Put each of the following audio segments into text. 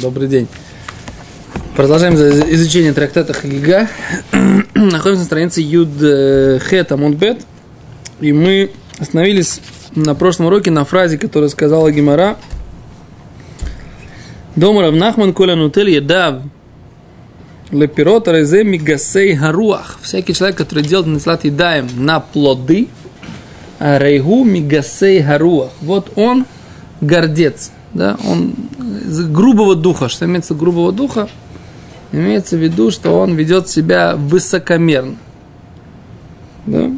Добрый день. Продолжаем изучение трактата Хагига. Находимся на странице Юд э, Хет Амунбет. И мы остановились на прошлом уроке на фразе, которую сказала Гимара. Дома Равнахман Коля Нутель Едав Лепирот Резе Мигасей Харуах. Всякий человек, который делает Нислат Едаем на плоды, Рейгу Мигасей Харуах. Вот он гордец да, он грубого духа. Что имеется грубого духа? Имеется в виду, что он ведет себя высокомерно. Да?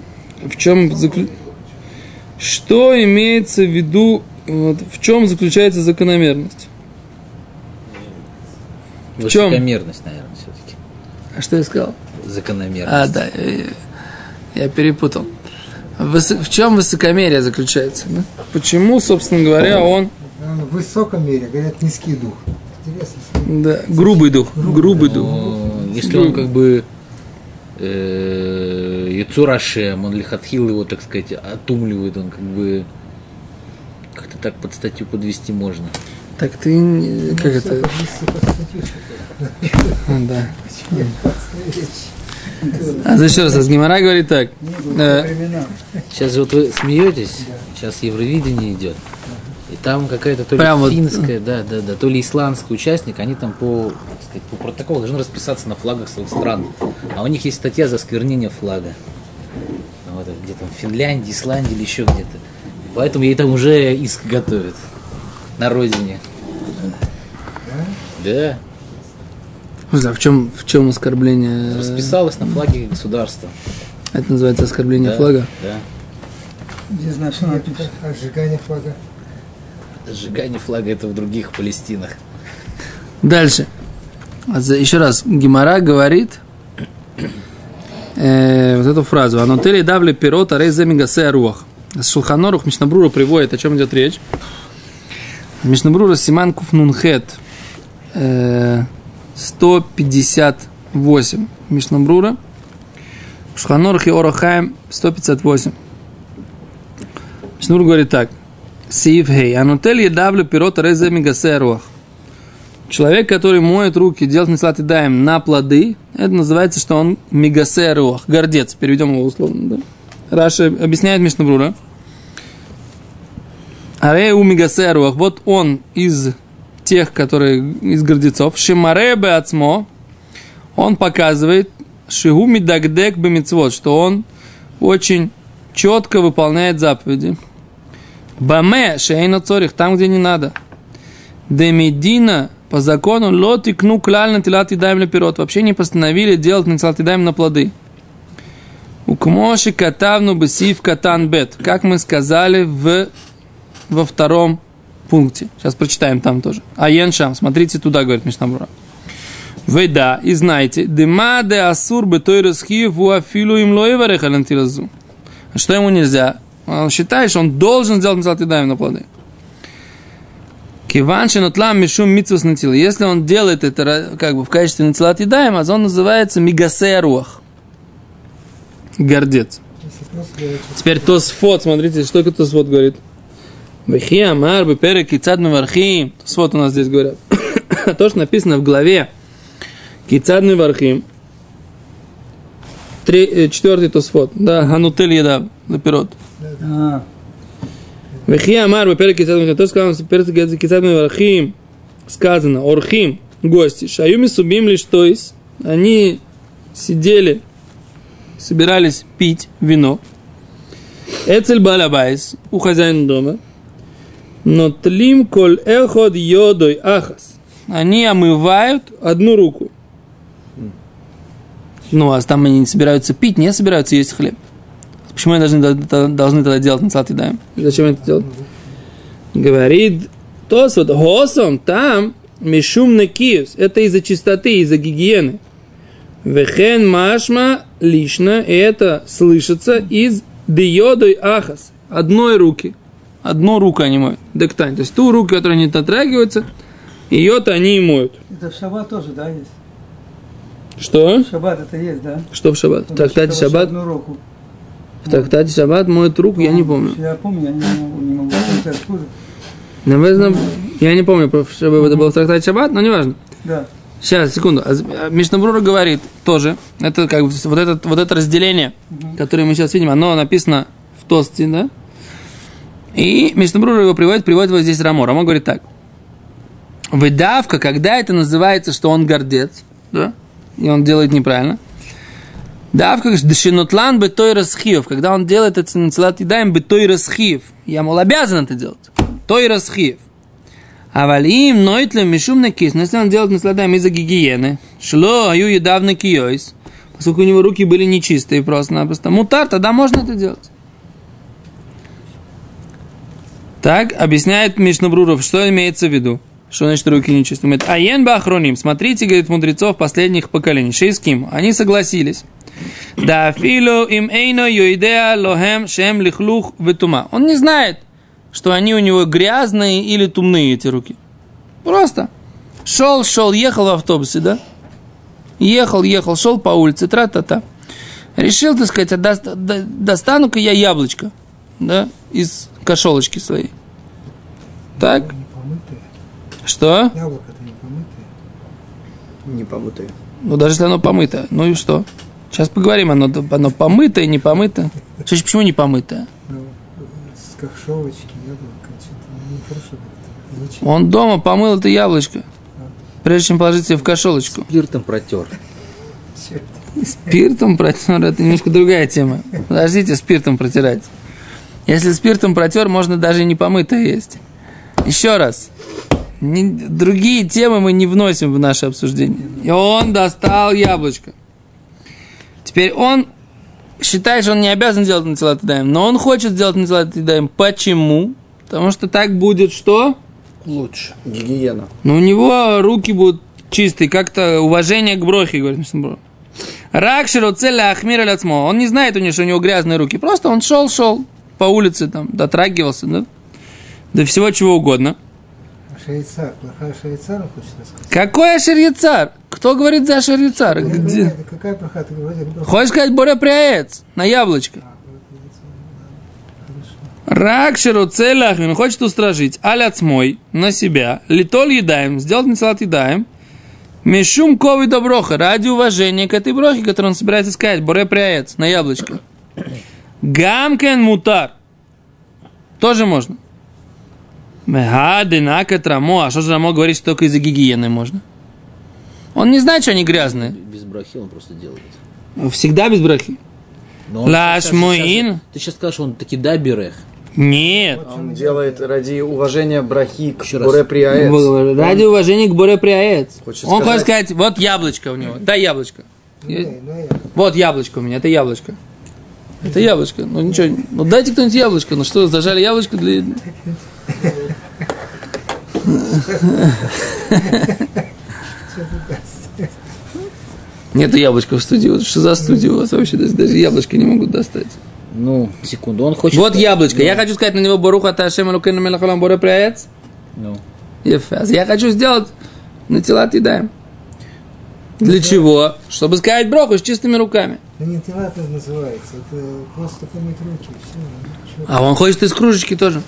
В чем заклю... Что имеется в виду, вот, в чем заключается закономерность? В чем? Высокомерность, наверное, все-таки. А что я сказал? Закономерность. А, да, я, я перепутал. В, в чем высокомерие заключается? Да? Почему, собственно говоря, он в высоком мире, говорят, низкий дух. Интересно. Да, грубый дух. Грубый, дух. Если он как бы э, Яцурашем, он лихатхил его, так сказать, отумливает, он как бы как-то так под статью подвести можно. Так ты ну, как это? Да. А еще раз, Гимара говорит так. Сейчас же вот вы смеетесь, сейчас Евровидение идет. И там какая-то то ли Прям финская, вот... да, да, да, то ли исландский участник, они там по, сказать, по протоколу должны расписаться на флагах своих стран. А у них есть статья за сквернение флага. Вот, где там в Финляндии, Исландии или еще где-то. Поэтому ей там уже иск готовят на родине. Да. А в чем, в чем оскорбление? Расписалась на флаге государства. Это называется оскорбление да, флага? Да. Где знаешь, что написано? Сжигание флага. Сжигание флага это в других Палестинах. Дальше. Еще раз, Гимара говорит э, вот эту фразу. Анотели давли пирот арейзе мигасе руах. Шулханорух Мишнабрура приводит, о чем идет речь. Мишнабрура Симан Куфнунхет 158 Мишнабрура. Шулханорух и Орахаем 158. Мишнабрур говорит так – Сив хей. Анутель едавлю пирот резе мигасеруах. Человек, который моет руки, делает мислат и даем на плоды, это называется, что он мигасеруах, гордец. Переведем его условно. Да? Раша объясняет Мишнабрура. Аре у мигасеруах. Вот он из тех, которые из гордецов. Шимаребе ацмо. Он показывает шигу мидагдек бемицвод, что он очень четко выполняет заповеди. Баме шейна цорих, там, где не надо. Демедина по закону лоти кну кляльно тилат и даем пирот. Вообще не постановили делать на тилат и на плоды. У кмоши катавну бесив катан бет. Как мы сказали в, во втором пункте. Сейчас прочитаем там тоже. Аен шам. Смотрите туда, говорит Мишнабура. Вы да, и знаете, дема де асур бы той расхиев у афилу им лоевареха Что ему нельзя? Он считает, что он должен сделать мецалт едаем на плоды. Киван шинотлам мишум митсус натила. Если он делает это как бы в качестве нацелат едаем, а он называется мигасеруах. Гордец. Теперь Тосфот, смотрите, что Тосфот говорит. Вехи амар бы перек кицад мевархим. Тосфот у нас здесь говорят. То, что написано в главе кицад мевархим. Э, четвертый Тосфот. Да, ханутель еда, наперед. Вехи Амар, во-первых, то сказано, перед Кицад Мевархим, сказано, Орхим, гости, Шаюми Субим лишь то есть, они сидели, собирались пить вино. Эцель Балабайс, у хозяина дома, но тлим коль эход йодой ахас. Они омывают одну руку. Ну, а там они не собираются пить, не собираются есть хлеб. Почему они должны, должны тогда делать Мецлат Едаем? Зачем это делать? Говорит Тос, вот Госом там Мишум Накиус. Это из-за чистоты, из-за гигиены. Вехен Машма лично, и это слышится из Диодой Ахас. Одной руки. Одну руку они моют. Дектань. То есть ту руку, которая не дотрагивается, ее-то они и моют. Это в шаббат тоже, да, есть? Что? В шаббат это есть, да? Что в шаббат? В трактате шаббат? Одну руку. В трактате Шаббат моет руку, я не помню. Я помню, я не могу, не могу помнить откуда. Наверное, я не помню, чтобы это было в трактате Шаббат, но неважно. Да. Сейчас, секунду. А Мишнабрура говорит тоже, это как бы вот это, вот это разделение, которое мы сейчас видим, оно написано в Тосте, да? И Мишнабрура его приводит, приводит вот здесь Рамо. Рамо говорит так. Выдавка, когда это называется, что он гордец, да? И он делает неправильно. Давка дешинотлан бы той расхив, когда он делает это нацелат и даем бы той расхив. Я, мол, обязан это делать. Той расхив. А валим нойтлем мишум накис, но если он делает насладаем из-за гигиены, шло аю едавно киойс, поскольку у него руки были нечистые просто-напросто, мутар, тогда можно это делать. Так, объясняет Мишнабруров, что имеется в виду. Что значит руки нечистые? А ен бахроним, смотрите, говорит мудрецов последних поколений, шейским, они согласились. Да филу им эйно юидеа лохем шем лихлух ветума. Он не знает, что они у него грязные или тумные, эти руки. Просто. Шел, шел, ехал в автобусе, да? Ехал, ехал, шел по улице, тра-та-та. Решил, так сказать, «А достану-ка я яблочко, да, из кошелочки своей. Так? Что? Яблоко-то не помытые. Не помытые. Ну, даже если оно помыто. Ну и что? Сейчас поговорим, оно, оно помытое, не помытое. Слушай, почему не помытое? Ну, с кошелочки яблоко. Что-то нехорошо как-то. Звучит. Он дома помыл это яблочко, прежде чем положить себе в кошелочку. Спиртом протер. Спиртом протер, это немножко другая тема. Подождите, спиртом протирать. Если спиртом протер, можно даже и не помытое есть. Еще раз. Не- другие темы мы не вносим в наше обсуждение. И он достал яблочко. Теперь он считает, что он не обязан делать нацелат даем, но он хочет сделать нацелат даем. Почему? Потому что так будет что? Лучше. Гигиена. Но у него руки будут чистые, как-то уважение к брохе, говорит Мишнабрур. Ракширу целя ахмира ляцмо. Он не знает у него, что у него грязные руки. Просто он шел, шел по улице, там, дотрагивался, да? До всего чего угодно. Швейцар. Плохая швейцара, хочешь рассказать? Какой Ашерьяцар? Кто говорит за Ашерьяцар? Где? Какая плохая? Ты бы- Хочешь сказать Боря Пряец? На яблочко. Ракшеру целях, он хочет устражить аляцмой на себя, литоль едаем, сделать нацелат едаем, мешум ковы доброха, ради уважения к этой брохе, которую он собирается сказать, боре пряец, на яблочко. Гамкен мутар. Тоже можно. Мехадынака трамо. А что же Рамо говорит, что только из-за гигиены можно? Он не знает, что они грязные. Без брахи он просто делает. Всегда без брахи. Лаш муин. Ты сейчас скажешь, он таки да берех. Нет. Он делает ради уважения брахи к Еще раз. Буре Приаэц. Ради уважения к Боре Приаец. Хочет Он хочет сказать- вот яблочко у него. Дай яблочко. Ну, да, ну, я- Вот яблочко у меня, это яблочко. Это яблочко. Ну ничего, ну дайте кто-нибудь яблочко. Ну что, зажали яблочко для... Нету яблочка в студии. Вот что за студия у вас вообще? Даже, даже яблочко не могут достать. Ну, секунду, он хочет... Вот яблочко. Я хочу сказать на него Баруха Ташем Лукейну Мелахалам Боре Приаец. Ну, Ефес. Я хочу сделать на тела едаем. Для чего? Чтобы сказать броху с чистыми руками. Ну, не тела это называется. Это просто помыть руки. Все. А он хочет из кружечки тоже.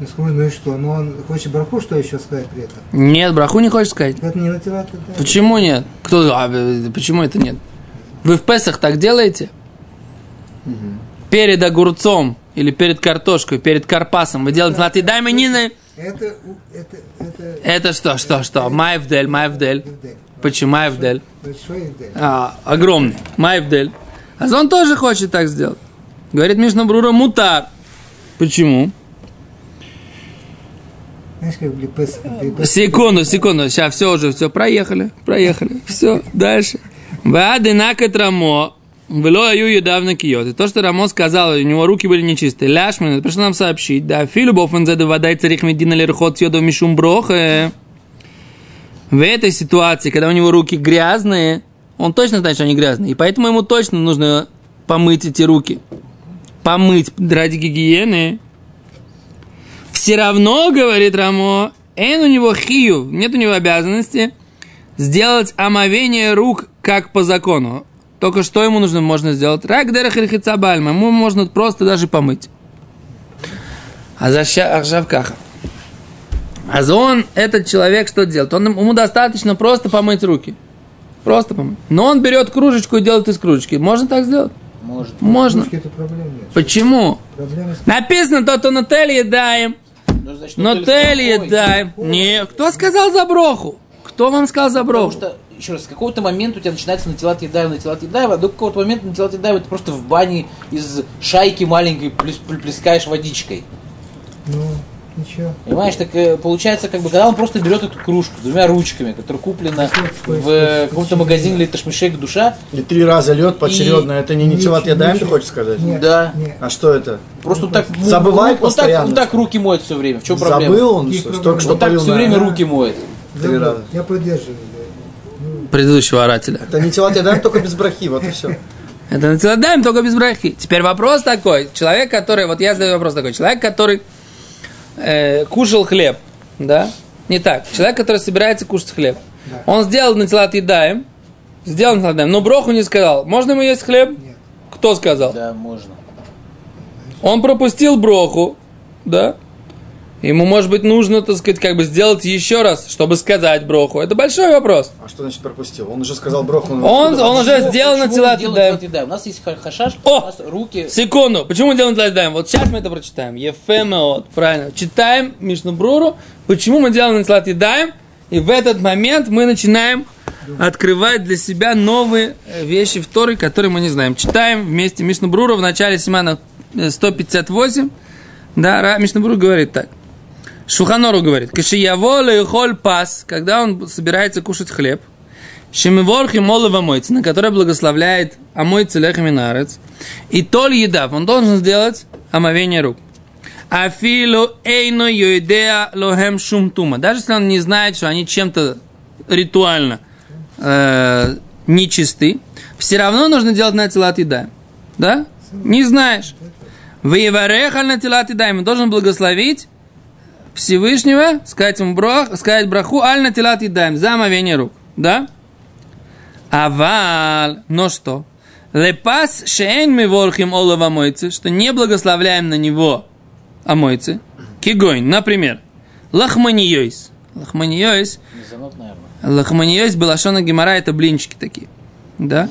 Ну, и что? Ну, он хочет браху, что еще сказать при этом? Нет, браху не хочет сказать. Это не на тела да. Почему нет? Кто? а, почему это нет? Вы в Песах так делаете? Перед огурцом или перед картошкой, перед карпасом вы делаете латы дай мне не... Это, это, это Это что, что, что? Майвдель, майвдель. Почему майвдель? А, огромный. Майвдель. А он тоже хочет так сделать. Говорит Мишна Брура мутар. Почему? Секунду, секунду. Сейчас все уже, все, проехали, проехали. Все, дальше. Вады накатрамо. Вело аю едавно киот. То, что Рамо сказал, у него руки были нечистые. Ляшман, пришло нам сообщить. Да, филу бофен заду водай царих медина лерхот йодо мишум броха. В этой ситуации, когда у него руки грязные, он точно знает, что они грязные. И поэтому ему точно нужно помыть эти руки. Помыть ради гигиены. Все равно, говорит Рамо, эн у него хию, нет у него обязанности сделать омовение рук как по закону. Только что ему нужно можно сделать? Рак дерахильхица бальма. Ему можно просто даже помыть. А за ща- а. А он, этот человек, что делает? Он, ему достаточно просто помыть руки. Просто помыть. Но он берет кружечку и делает из кружечки. Можно так сделать? Может. Можно. Нет. Почему? Проблема с Написано, то, то нотель едаем. Ну, значит, с какой? едаем. Не, кто сказал за броху? Кто вам сказал за Потому броху? что, еще раз, с какого-то момента у тебя начинается натилат едаева, натилат едаева, а до какого-то момента натилат едаева ты просто в бане из шайки маленькой плес- плескаешь водичкой. Ну, ничего. Понимаешь, так э, получается, как бы, когда он просто берет эту кружку с двумя ручками, которая куплена в каком-то магазине или Ташмишек душа, И три раза лед поочередно. Это не нитилат Ничего, ядаем, ты хочешь сказать? Нет, Да. нет. А что это? просто так ну, Забывает он, так, постоянно. он так руки моет все время. В чем проблема? Забыл он, что только что Вот так все время руки моет. Три раза. Я поддерживаю. Предыдущего орателя. Это нитилат ядаем, только без брахи, вот и все. Это натиладаем только без брахи. Теперь вопрос такой. Человек, который, вот я задаю вопрос такой. Человек, который э, кушал хлеб, да? Не так. Человек, который собирается кушать хлеб. Да. Он сделал натилат едаем, сделал натилат едаем, но броху не сказал. Можно ему есть хлеб? Нет. Кто сказал? Да, можно. Он пропустил броху, да? Ему, может быть, нужно, так сказать, как бы сделать еще раз, чтобы сказать броху. Это большой вопрос. А что значит пропустил? Он уже сказал броху. Он, он уже Почему- сделал едаем. натилат едаем? У нас есть ха- хашаш, О! у нас руки... Секунду. Почему делаем натилат Вот сейчас мы это прочитаем. Ефемеот. Правильно. Читаем Мишну Бруру. Почему мы делаем натилат едаем? И в этот момент мы начинаем открывать для себя новые э, вещи в Торе, которые мы не знаем. Читаем вместе Мишну Брура в начале Симана э, 158. Да, Ра- Мишна Брур говорит так. Шуханору говорит, Кашияво холь пас, когда он собирается кушать хлеб, Шемиворхи молова мойцы, на который благословляет омойцы лехаминарец, и толь едав, он должен сделать омовение рук. Афилу эйно йоидеа лохем шумтума. Даже если он не знает, что они чем-то ритуально э, нечисты, все равно нужно делать на тилат еда. Да? Не знаешь. Воевареха на тилат еда. Он должен благословить Всевышнего, сказать ему брах, сказать браху аль на тилат едаем, за омовение рук. Да? Авал, но что? Лепас шеен мы ворхим олова мойцы, что не благословляем на него омойцы. Кигойн, например, лахманиойс. Лахманиойс, лахманиойс балашона гемора, это блинчики такие. Да?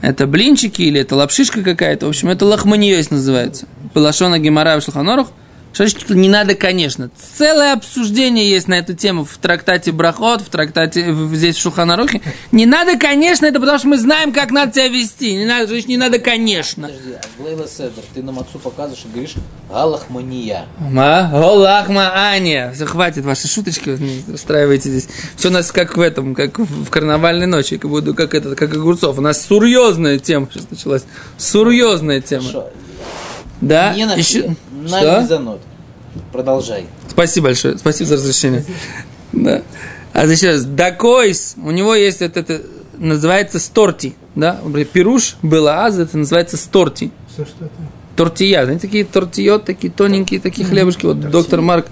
Это блинчики или это лапшишка какая-то. В общем, это лахманиойс называется. Балашона гемора в шлаханорух. Что значит, не надо, конечно. Целое обсуждение есть на эту тему в трактате Брахот, в трактате в- здесь в Шуханарухе. Не надо, конечно, это потому что мы знаем, как надо себя вести. Не надо, значит, не надо, конечно. Подожди, а Лейла Седер ты нам отцу показываешь и говоришь Галахмания. Ма, Голахма, Аня. Все, хватит ваши шуточки устраивайте здесь. Все у нас как в этом, как в карнавальной ночи, как буду, как это, как огурцов. У нас серьезная тема сейчас началась. Серьезная тема. Хорошо. Да? Не на Еще-. На Что? мезонот. Продолжай. Спасибо большое. Спасибо за разрешение. Да. А еще раз, дакойс, у него есть вот это, называется сторти, да? Пируш была аз, это называется сторти. Что, что это? Тортия, знаете, такие тортиот, такие тоненькие, такие хлебушки. Вот доктор Марк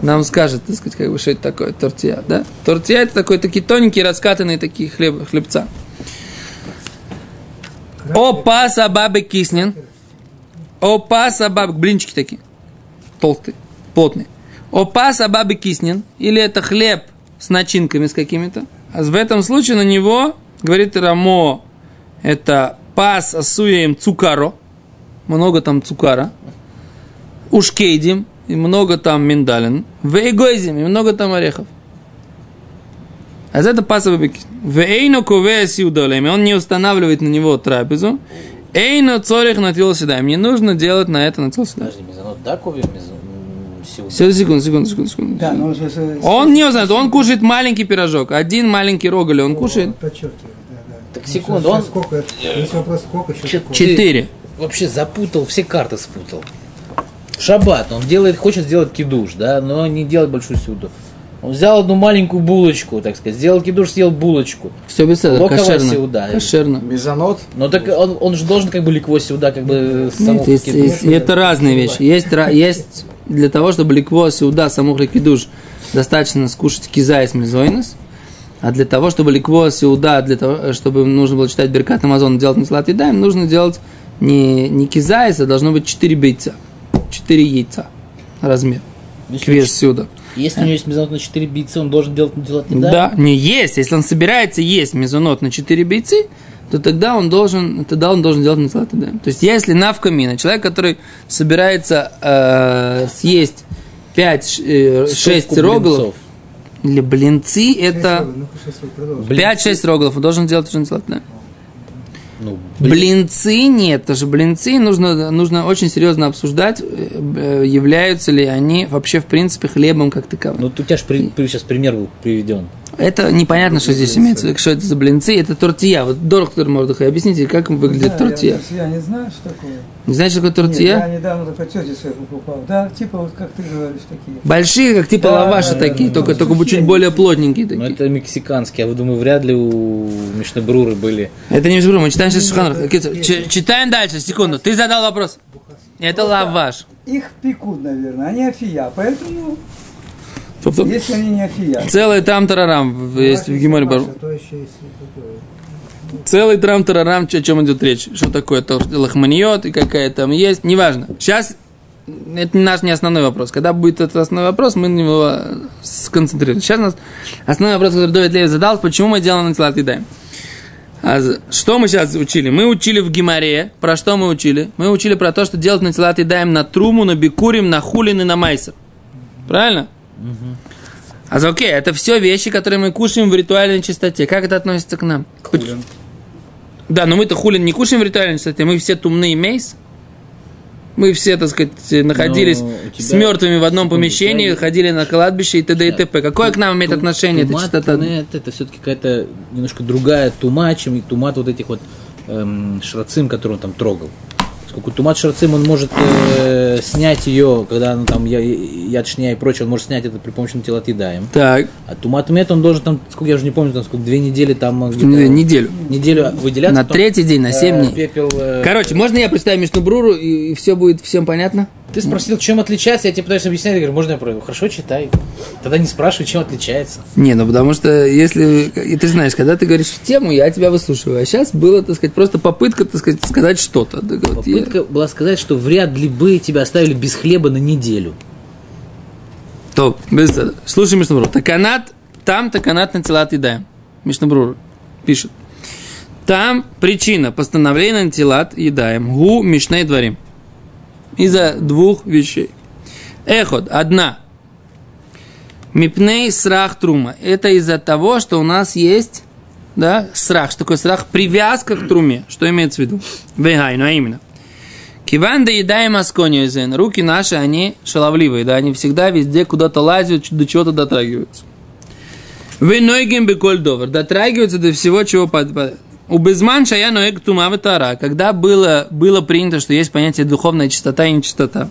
нам скажет, так сказать, как бы, что это такое тортия, да? Тортия это такой, такие тоненькие, раскатанные такие хлеб, хлебца. Опа, сабабы киснен. Опа, сабабы, блинчики такие. Толстые, плотные. Опа, сабабы киснен. Или это хлеб с начинками с какими-то. А в этом случае на него, говорит Рамо, это пас асуем цукаро. Много там цукара. Ушкейдим. И много там миндалин. Вейгойзим. И много там орехов. А это пасовый бык. Вейно ковея сиудолеми. Он не устанавливает на него трапезу. Эйно цорих натил седаем. Не нужно делать на это натил седаем. Подожди, мезонот дакови. Все, секунду, секунду, секунду, секунду. Да, но уже... Он не узнает, он кушает маленький пирожок. Один маленький роголь он кушает. Подчеркиваю, да, да. Так, Ну, секунду, он- Сколько, есть вопрос, сколько еще Чё- такого? Четыре. Вообще запутал, все карты спутал. Шаббат, он делает, хочет сделать кидуш, да, но не делать большую сюду. Он взял одну маленькую булочку, так сказать, сделал кидуш, съел булочку. Все без этого, кошерно. сеуда. Кошерно. Мезонот. Но так он, он же должен как бы ликво сюда, как бы саму Нет, есть, кидуш. есть- это разные вещи. Есть, есть для того, чтобы ликво сюда, самух ликидуш, достаточно скушать киза из. А для того, чтобы ликво сюда, для того, чтобы нужно было читать Беркат Амазон, делать наслад едаем, нужно делать не, не кизайс, а должно быть 4 бейца. 4 яйца размер. Квес сюда. Если у него есть мезонот на 4 бийцы, он должен делать дела Да, не есть. Если он собирается есть мезонот на 4 бейцы, то тогда он должен, тогда он должен делать мецлат да. То есть, если навкамина, человек, который собирается э, съесть 5, э, 6 рогалов, или блинцы, это Ну-ка, сейчас вы продолжите. 5-6 рогалов, он должен делать уже мецлат да. Ну, блин. Блинцы нет, потому что блинцы нужно, нужно очень серьезно обсуждать, э, э, являются ли они вообще в принципе хлебом как таковым. Ну, у тебя же сейчас пример был приведен. Это непонятно, что здесь имеется, что это за блинцы, это тортия. Вот доктор Мордыхай, объясните, как выглядит Да, тортия. Я, я не знаю, что такое. Не знаешь, что такое Нет, я тортия? недавно только тете своей покупал. Да, типа вот как ты говоришь, такие. Большие, как типа Да, лаваши да, такие, да, только, да. только бы чуть более плотненькие Ну, такие. это мексиканские, а вы думаю, вряд ли у Мишнебруры были. Это не между мы читаем сейчас ч- Читаем дальше, секунду. Ты задал вопрос. Это лаваш. Их пекут, наверное, они афия. Поэтому, Если они не афия. Целый там тарарам есть в Гиморе Бару. Целый трам тарарам, о чем идет речь. Что такое то лохманиот и какая там есть, неважно. Сейчас это наш не основной вопрос. Когда будет этот основной вопрос, мы на него сконцентрируемся. Сейчас у нас основной вопрос, который Довид Лев задал, почему мы делаем на и даем. А что мы сейчас учили? Мы учили в Гимаре. Про что мы учили? Мы учили про то, что делать на даем на труму, на бикурим, на хулин и на майсер. Правильно? А за окей, это все вещи, которые мы кушаем в ритуальной чистоте. Как это относится к нам? Хулин. Да, но мы-то хулин не кушаем в ритуальной чистоте, мы все тумные мейс. Мы все, так сказать, находились Но у тебя- с мертвыми в одном помещении, ходили на кладбище и т.д. и т.п. Какое к нам имеет отношение эта чистота? это все-таки какая-то немножко другая тума, чем и тумат вот этих вот эм, шрацим, которые он там трогал. Поскольку тумат шрацим, он может э, снять ее, когда ну, там я, яд шня и прочее, он может снять это при помощи телотидаем. Так, А тумат мет, он должен там, сколько я уже не помню, там сколько, две недели там э, неделю. неделю выделяться. На потом, третий день, на семь э, дней. Пепел, э, Короче, можно я прочитаю Мишну Бруру, и, все будет всем понятно? Ты спросил, чем отличается, я тебе пытаюсь объяснять, я говорю, можно я про Хорошо, читай. Тогда не спрашивай, чем отличается. Не, ну потому что если... И ты знаешь, когда ты говоришь в тему, я тебя выслушиваю. А сейчас было, так сказать, просто попытка, так сказать, сказать что-то. Вот я- Попытка была сказать, что вряд ли бы тебя оставили без хлеба на неделю. То, без... слушай Мишнабру. Таканат, там таканат на тела едаем. Мишнабру пишет. Там причина постановления на телат едаем. Гу мишней дворим. Из-за двух вещей. Эхот, одна. Мипней срах трума. Это из-за того, что у нас есть да, срах. Что такое срах? Привязка к труме. Что имеется в виду? Вегай, ну а именно. Киван да едаем асконию зен. Руки наши, они шаловливые, да, они всегда везде куда-то лазят, до чего-то дотрагиваются. Вы нойгем беколь довар. Дотрагиваются до всего, чего под... У безманша я ноэг тума ватара. Когда было, было принято, что есть понятие духовная чистота и нечистота.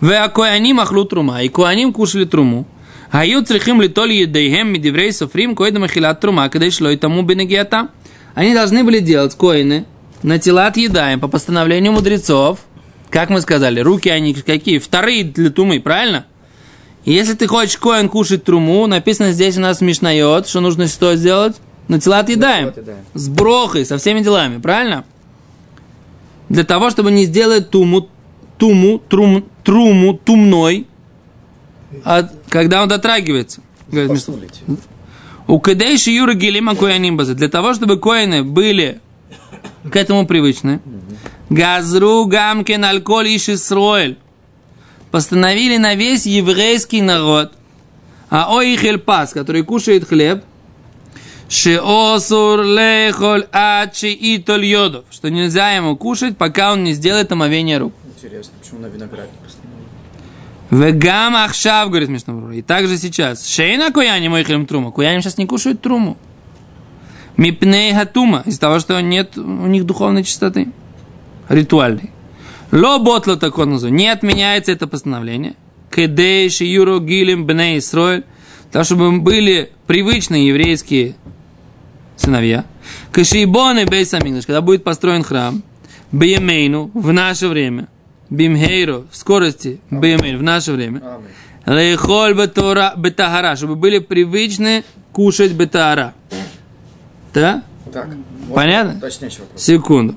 Вы, Ве они махлу трума. И коаним кушали труму. Гаю црихим ли толи едейхем медиврей софрим коэда махилат трума, когда шло и тому бенегиата. Они должны были делать коины на тела отъедаем по постановлению мудрецов. Как мы сказали, руки они какие? Вторые для тумы, правильно? Если ты хочешь коин кушать труму, написано здесь у нас смешнает, что нужно что сделать? На телат едаем. телат едаем. С брохой, со всеми делами, правильно? Для того, чтобы не сделать туму, туму, трум, труму, тумной, а когда он дотрагивается. У кадейши юры гелима кояним. Для того, чтобы коины были к этому привычны. Газру гамкин алкоголь иш Исроэль. Постановили на весь еврейский народ. А оихель пас, который кушает хлеб. Шеосур лехоль ачи и йодов. Что нельзя ему кушать, пока он не сделает омовение рук. Интересно, почему на винограде? Вегам ахшав, говорит Мишнабрур. И также сейчас. Шейна куяним ойхелем трума. Куяним сейчас не кушают труму. Мипней хатума. Из-за того, что нет у них духовной чистоты. Ритуальной. Ло ботла такой назов. Не отменяется это постановление. Кедей шиюро гилем бней Исроэль. Для того, чтобы были привычные еврейские сыновья. Кашибоны бейсамингаш. Когда будет построен храм. Беймейну в наше время. Бимхейро в скорости. Беймейну в наше время. Лейхоль бетора бетахара, чтобы были привычны кушать бетара. Да? Так. Понятно? Точнейший вопрос. Секунду.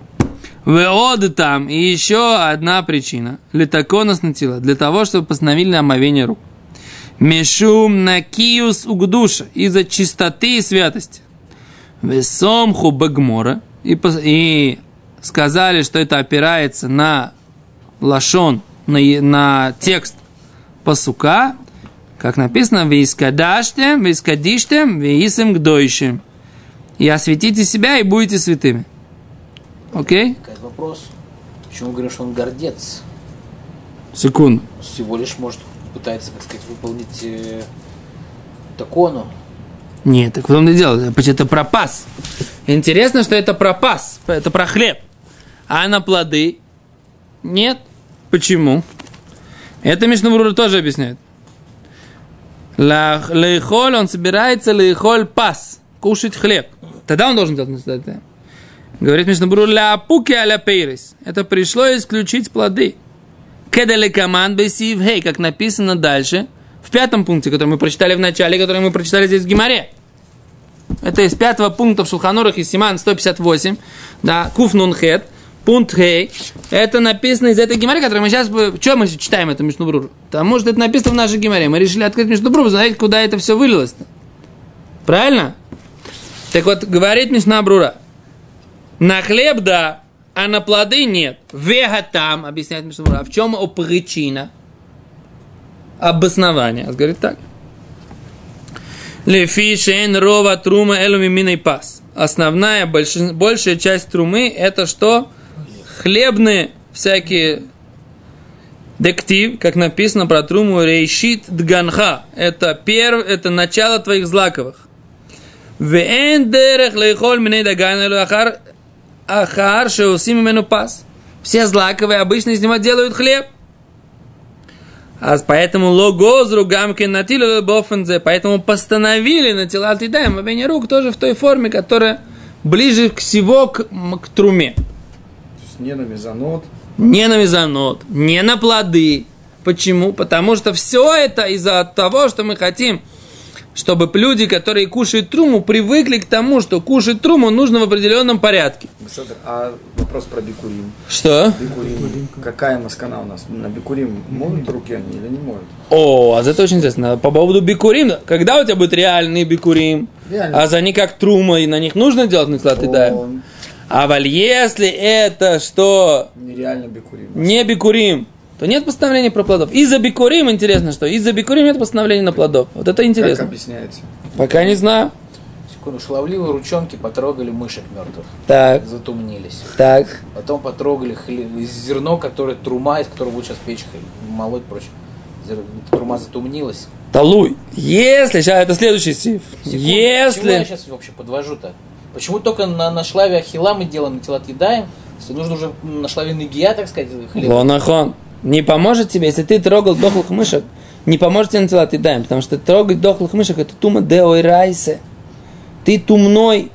Веод там. И еще одна причина. Литаконос на тело. Для того, чтобы постановили омовение рук. Мешум накиус угдуша из-за чистоты и святости. Весомху багмора и, и сказали, что это опирается на лашон, на, на текст пасука, как написано, «Вейскадаштем, вейскадиштем, веисем гдойшим». И осветите себя, и будете святыми. Окей? Какой вопрос? Почему говоришь, что он гордец? Секунду. Всего лишь может пытается, как сказать, выполнить э, такону. Нет, так в том-то и дело. Это пропас. Интересно, что это пропас. Это про хлеб. А на плоды? Нет. Почему? Это Мишнабрура тоже объясняет. Лейхоль, он собирается лейхоль пас. Кушать хлеб. Тогда он должен делать это. Говорит Мишнабрур, ля пуки аля пейрис. Это пришло исключить плоды. Кедали команд бесив как написано дальше, в пятом пункте, который мы прочитали в начале, который мы прочитали здесь в Гимаре. Это из пятого пункта в Шулханурах из Симан 158, да, Куф Нун Хет, пункт Хей. Это написано из этой Гимаре, которую мы сейчас... Что мы читаем это Мишнубрур? Потому что это написано в нашей Гимаре. Мы решили открыть Мишнубрур, знаете, куда это все вылилось-то. Правильно? Так вот, говорит Мишнабрура, на хлеб да, а на плоды нет. Вега там, объясняет Мишнабрура. А в чем причина? Обоснование. Он говорит так. Лефи шейн рова трума элуми миной пас. Основная, больш- большая часть трумы это что? Хлебные всякие дектив, как написано про труму рейшит дганха. Это перв, это начало твоих злаковых. Вен дерех лейхоль миней даган ахар ахар шеусим имену пас. Все злаковые обычно из него делают хлеб. А поэтому логозру гамки натилу бофензе, поэтому постановили на тела тидаем мобение рук тоже в той форме, которая ближе всего к, к труме. То есть не на мезонот. Не на мезонот, не на плоды. Почему? Потому что все это из-за того, что мы хотим, чтобы люди, которые кушают труму, привыкли к тому, что кушать труму нужно в определенном порядке. Бесседер, А вопрос про бикурим. Что? Бикурим. Какая маскана у нас? На бикурим моют руки они или не моют? О, а это очень интересно. По поводу бикурим, когда у тебя будет реальный бикурим, Реально. а за них как трума, и на них нужно делать наклад да? Он А валь, если это что нереально бикурим. не бикурим, то нет постановления про плодов. Из-за бикурим интересно, что из-за бикурим нет постановления на плодов. Вот это Как интересно. объясняется? Пока не знаю. Секунду, шаловливые ручонки потрогали мышек мертвых, Так, затумнились. так. Потом потрогали хле- зерно, которое трума, из которого будет сейчас печь хлеб, молоть прочее. Трума затумнилась. Талуй. Если, сейчас это следующий сиф. Секунду, К чему я Если... сейчас вообще подвожу-то? Почему только на, на шлаве ахила мы делаем, на тела едаем? Если нужно уже на шлаве нагия, так сказать, хлеб. Лонахон. Не поможет тебе, если ты трогал дохлых мышек, не поможет тебе на тела ты даем, потому что трогать дохлых мышек это тума деой райсе. Ты тумной.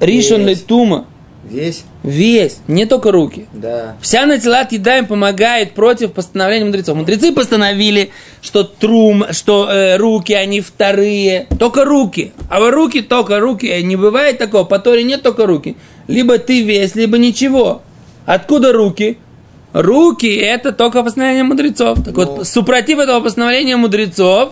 Ли Есть. тума. Весь? Весь, не только руки. Да. Вся натилат едаем помогает против постановления мудрецов. Мудрецы постановили, что трум, что э, руки, они вторые. Только руки. А вы руки, только руки. Э, Не бывает такого. По Торе нет только руки. Либо ты весь, либо ничего. Откуда руки? Руки – это только постановление мудрецов. Так Ну. вот, супротив этого постановления мудрецов,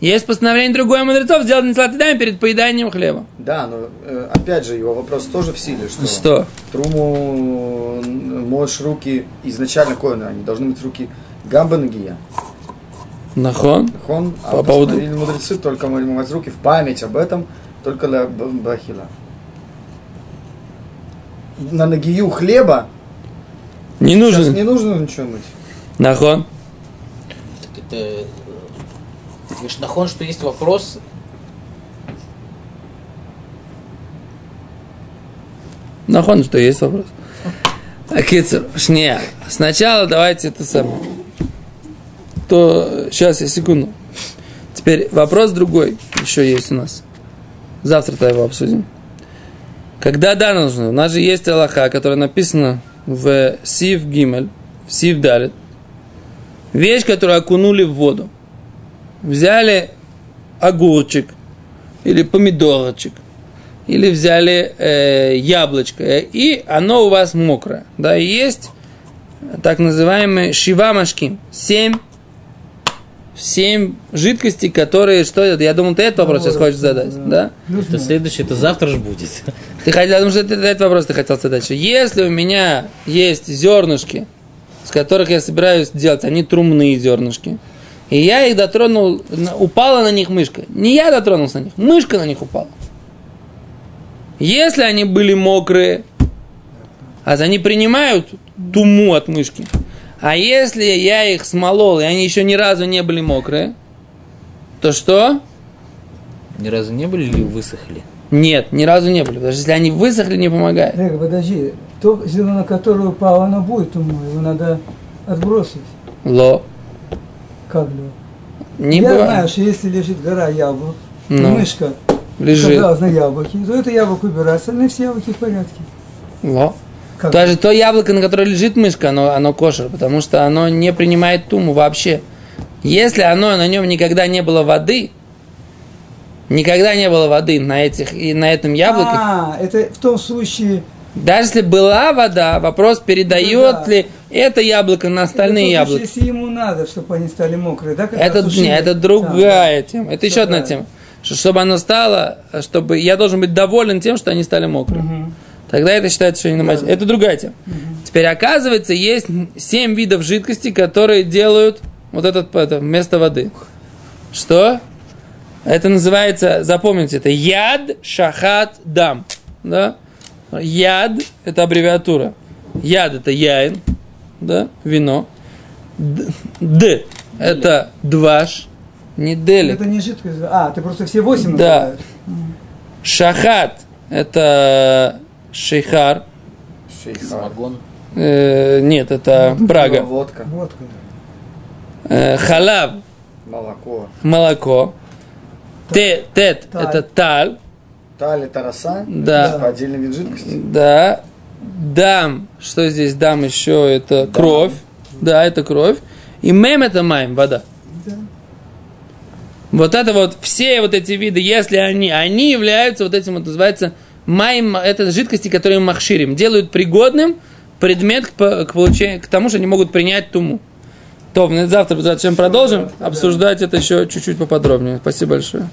есть постановление другое мудрецов сделать натилат едаем перед поеданием хлеба. Да, но э, опять же его вопрос тоже в силе, что, Что? труму моешь руки изначально коина, они должны быть руки гамба нагия. Нахон? Хон, а По поводу- мудрецы только мыть руки в память об этом, только для бахила. На нагию хлеба Не сейчас нужно. не нужно ничего мыть. Нахон? Так это... э, Ты говоришь, нахон, что есть вопрос, Нахон, что есть вопрос. Акицер, шния. Сначала давайте это самое. То, сейчас, я секунду. Теперь вопрос другой еще есть у нас. Завтра-то его обсудим. Когда да нужно? У нас же есть Аллаха, которая написана в Сив Гимель, в Сив Далит. Вещь, которую окунули в воду. Взяли огурчик или помидорчик, или взяли э, яблочко, и оно у вас мокрое. Да, есть так называемый шива машким. Семь семь жидкостей, которые, что это? Я думал, ты этот вопрос сейчас хочешь задать, да? Нужно. Это следующее, это завтра же будет. Ты хотел, потому что это, этот вопрос ты хотел задать. Что если у меня есть зернышки, с которых я собираюсь делать, они трумные зернышки, и я их дотронул, упала на них мышка. Не я дотронулся на них, мышка на них упала. Если они были мокрые, а они принимают туму от мышки. А если я их смолол, и они еще ни разу не были мокрые, то что? Ни разу не были или высохли? Нет, ни разу не были. Потому что если они высохли, не помогает. Эго, подожди. То зерно, на которое упало, оно будет умой. Его надо отбросить. Ло. Как бы. Не Я бывает. знаю, что если лежит гора яблок, и Ну. мышка Лежит. на яблоки, то это яблоко убирается, остальные все яблоки в порядке. Ло. Как? Даже то яблоко, на которое лежит мышка, оно, оно кошер, потому что оно не принимает туму вообще. Если оно, на нем никогда не было воды, никогда не было воды на, этих, и на этом яблоке, А, это в том случае, даже если была вода, вопрос, передает Ну да. ли это яблоко на остальные это яблоки. если ему надо, чтобы они стали мокрые, да? как Это, не, это Да, другая тема. Это еще одна тема. Что, чтобы оно стало, чтобы я должен быть доволен тем, что они стали да. мокрые. Тогда это считается, что намазали. Да. Это другая тема. Теперь оказывается, есть семь видов жидкости, которые делают вот этот это, вместо воды. Что? Это называется, запомните, это яд, шахат, дам. Да? Яд – это аббревиатура. Яд – это яин, да, вино. Д, д – это дваш, не делик. Это не жидкость. А, ты просто все восемь Да. называешь. Шахат – это шейхар. Шейха. Самогон. Э, нет, это Прага. Водка, Водка. Э, халав молоко. молоко. Те, тет Таль. это таль. Таль это роса. Да. Типа отдельный вид жидкости. Да. Дам. Что здесь дам еще? Это кровь. Да, это кровь. И мем это майм, вода. Да. Вот это вот, все вот эти виды, если они, они являются вот этим, вот называется, майм, это жидкости, которые махширим, делают пригодным предмет к, к получению, к тому, что они могут принять туму. То, завтра, зачем продолжим да. обсуждать это еще чуть-чуть поподробнее. Спасибо большое.